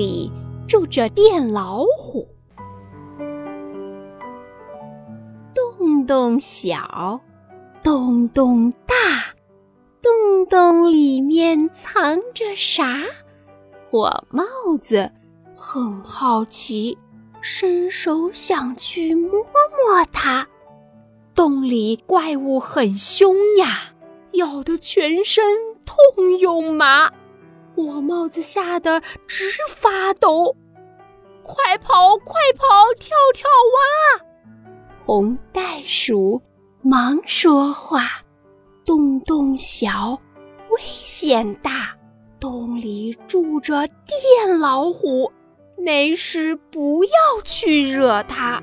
里住着电老虎。洞洞小，洞洞大，洞洞里面藏着啥？火帽子很好奇，伸手想去摸摸它。洞里怪物很凶呀，咬得全身痛又麻。火帽子吓得直发抖，快跑快跑，跳跳蛙！红袋鼠忙说话：洞洞小，危险大，洞里住着电老虎，没事不要去惹它。